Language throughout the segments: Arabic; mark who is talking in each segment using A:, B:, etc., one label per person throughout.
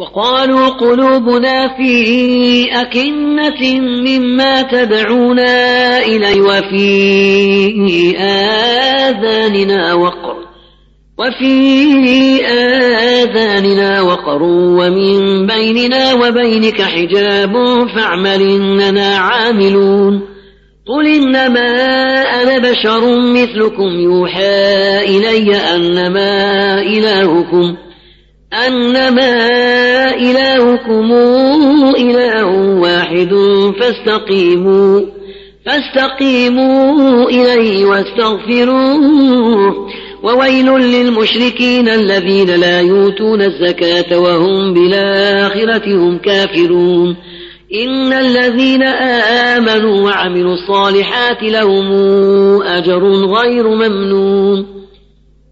A: وقالوا قلوبنا في أكنة مما تدعونا إلي وفي آذاننا وقر وفي آذاننا وقر ومن بيننا وبينك حجاب فاعمل إننا عاملون قل إنما أنا بشر مثلكم يوحى إلي أنما إلهكم إلهكم أنما إلهكم إله واحد فاستقيموا فاستقيموا إليه واستغفروه وويل للمشركين الذين لا يؤتون الزكاة وهم بالآخرة هم كافرون إن الذين آمنوا وعملوا الصالحات لهم أجر غير ممنون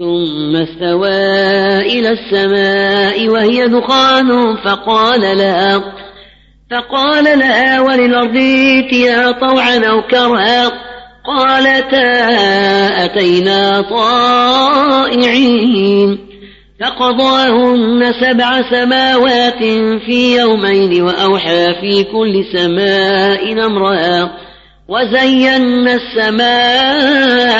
A: ثم استوى إلى السماء وهي دخان فقال لها فقال لها وللأرض ائتيا طوعا أو كرها قالتا أتينا طائعين فقضاهن سبع سماوات في يومين وأوحى في كل سماء أمرها وزينا السماء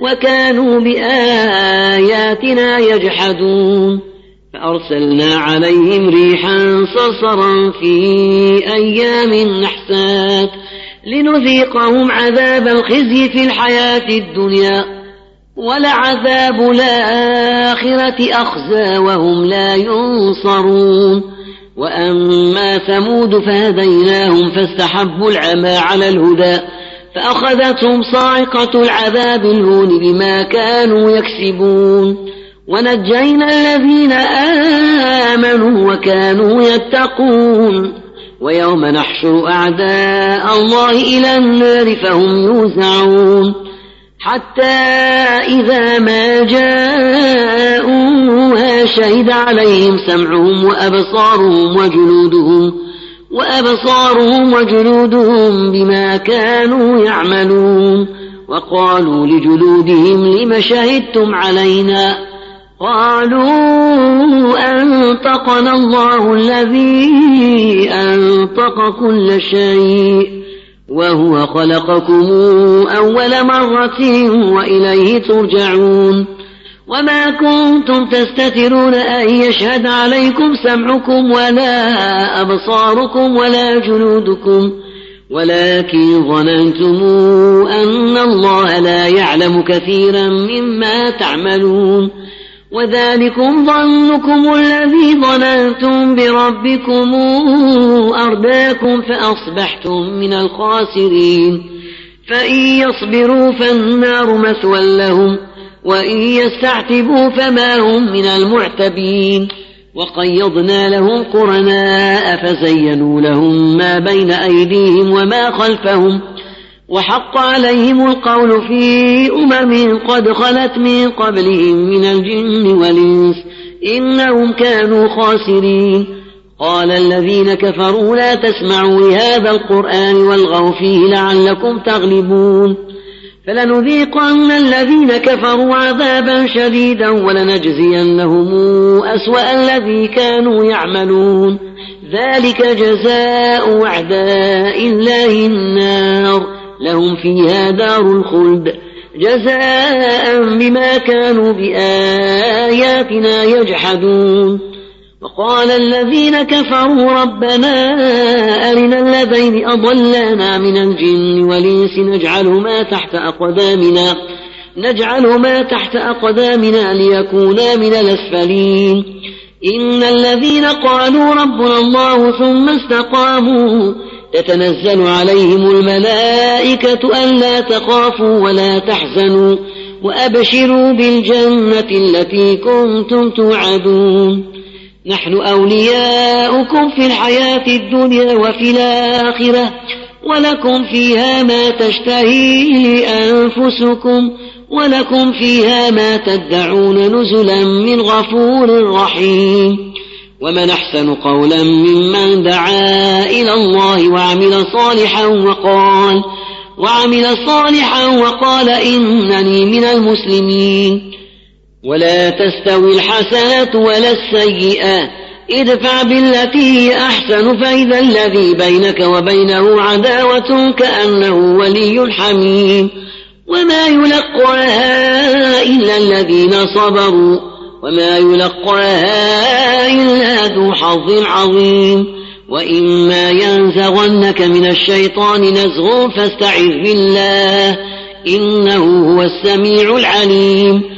A: وكانوا بآياتنا يجحدون فأرسلنا عليهم ريحا صرصرا في أيام نحسات لنذيقهم عذاب الخزي في الحياة الدنيا ولعذاب الآخرة أخزى وهم لا ينصرون وأما ثمود فهديناهم فاستحبوا العمى على الهدى فأخذتهم صاعقة العذاب الهون بما كانوا يكسبون ونجينا الذين آمنوا وكانوا يتقون ويوم نحشر أعداء الله إلى النار فهم يوزعون حتى إذا ما جاءوها شهد عليهم سمعهم وأبصارهم وجلودهم وأبصارهم وجلودهم بما كانوا يعملون وقالوا لجلودهم لم شهدتم علينا قالوا أنطقنا الله الذي أنطق كل شيء وهو خلقكم أول مرة وإليه ترجعون وما كنتم تستترون أن يشهد عليكم سمعكم ولا أبصاركم ولا جنودكم ولكن ظننتم أن الله لا يعلم كثيرا مما تعملون وذلكم ظنكم الذي ظننتم بربكم أرداكم فأصبحتم من الخاسرين فإن يصبروا فالنار مثوى لهم وإن يستعتبوا فما هم من المعتبين وقيضنا لهم قرناء فزينوا لهم ما بين أيديهم وما خلفهم وحق عليهم القول في أمم قد خلت من قبلهم من الجن والإنس إنهم كانوا خاسرين قال الذين كفروا لا تسمعوا لهذا القرآن والغوا فيه لعلكم تغلبون فلنذيقن الذين كفروا عذابا شديدا ولنجزينهم أسوأ الذي كانوا يعملون ذلك جزاء أعداء الله النار لهم فيها دار الخلد جزاء بما كانوا بآياتنا يجحدون وقال الذين كفروا ربنا أرنا الذين أضلانا من الجن والإنس نجعلهما تحت أقدامنا نجعلهما تحت أقدامنا ليكونا من الأسفلين إن الذين قالوا ربنا الله ثم استقاموا تتنزل عليهم الملائكة ألا تخافوا ولا تحزنوا وأبشروا بالجنة التي كنتم توعدون نحن أولياؤكم في الحياة الدنيا وفي الآخرة ولكم فيها ما تشتهي أنفسكم ولكم فيها ما تدعون نزلا من غفور رحيم ومن أحسن قولا ممن دعا إلى الله وعمل صالحا وقال وعمل صالحا وقال إنني من المسلمين ولا تستوي الحسنة ولا السيئة ادفع بالتي هي أحسن فإذا الذي بينك وبينه عداوة كأنه ولي حميم وما يلقاها إلا الذين صبروا وما يلقاها إلا ذو حظ عظيم وإما ينزغنك من الشيطان نزغ فاستعذ بالله إنه هو السميع العليم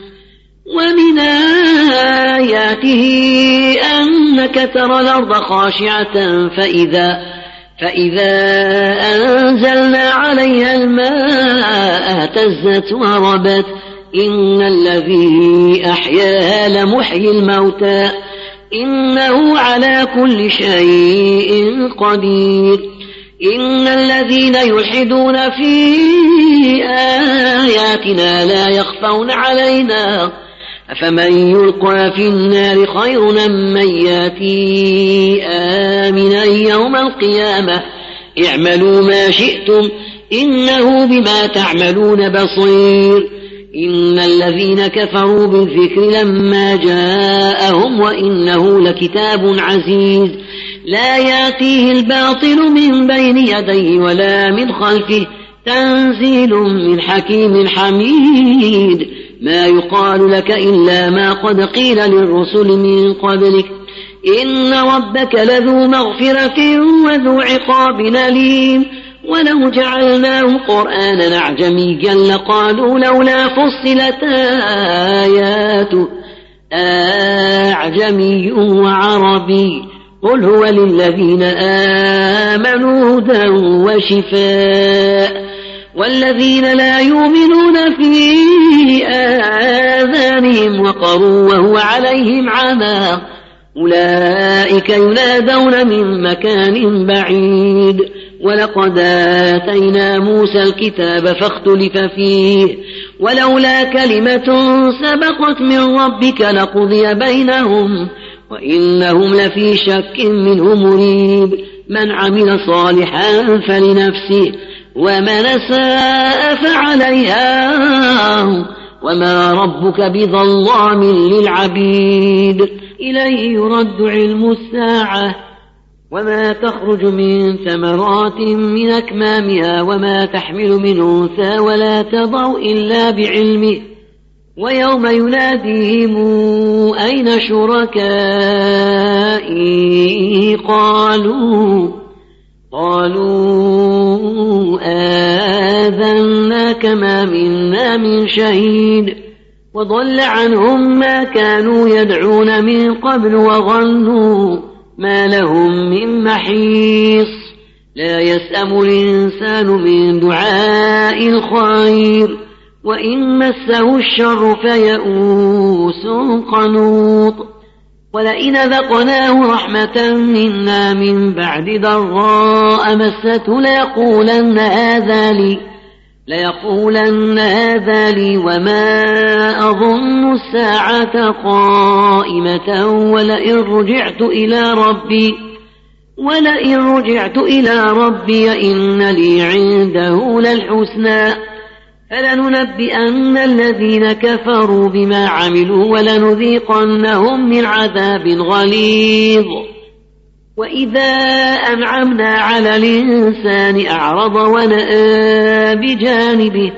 A: ومن آياته أنك ترى الأرض خاشعة فإذا فإذا أنزلنا عليها الماء اهتزت وربت إن الذي أحياها لمحيي الموتى إنه على كل شيء قدير إن الذين يلحدون في آياتنا لا يخفون علينا أفمن يلقى في النار خير من ياتي آمنا يوم القيامة اعملوا ما شئتم إنه بما تعملون بصير إن الذين كفروا بالذكر لما جاءهم وإنه لكتاب عزيز لا ياتيه الباطل من بين يديه ولا من خلفه تنزيل من حكيم حميد ما يقال لك إلا ما قد قيل للرسل من قبلك إن ربك لذو مغفرة وذو عقاب أليم ولو جعلناه قرآنا أعجميا لقالوا لولا فصلت آياته أعجمي وعربي قل هو للذين آمنوا هدى وشفاء والذين لا يؤمنون في آذانهم وقروا وهو عليهم عمى أولئك ينادون من مكان بعيد ولقد آتينا موسى الكتاب فاختلف فيه ولولا كلمة سبقت من ربك لقضي بينهم وإنهم لفي شك منه مريب من عمل صالحا فلنفسه ومن ساء فعليها وما ربك بظلام للعبيد إليه يرد علم الساعة وما تخرج من ثمرات من أكمامها وما تحمل من أنثى ولا تضع إلا بعلمه ويوم يناديهم أين شركائي قالوا قالوا آذنا كما منا من شهيد وضل عنهم ما كانوا يدعون من قبل وظنوا ما لهم من محيص لا يسأم الإنسان من دعاء الخير وإن مسه الشر فيئوس قنوط ولئن ذقناه رحمة منا من بعد ضراء مسته ليقولن هذا لي ليقولن هذا لي وما أظن الساعة قائمة ولئن رجعت إلى ربي ولئن رجعت إلى ربي إن لي عنده للحسنى فلننبئن الذين كفروا بما عملوا ولنذيقنهم من عذاب غليظ وإذا أنعمنا على الإنسان أعرض ونأى بجانبه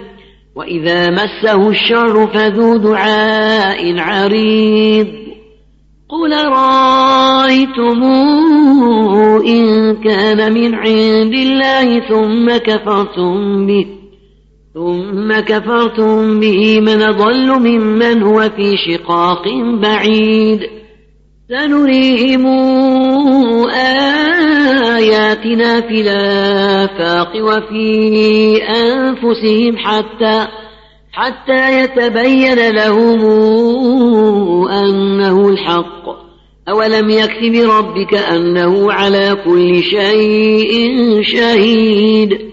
A: وإذا مسه الشر فذو دعاء عريض قل رأيتم إن كان من عند الله ثم كفرتم به ثم كفرتم به من ضل ممن هو في شقاق بعيد سنريهم آياتنا في الآفاق وفي أنفسهم حتى حتى يتبين لهم أنه الحق أولم يكف بربك أنه على كل شيء شهيد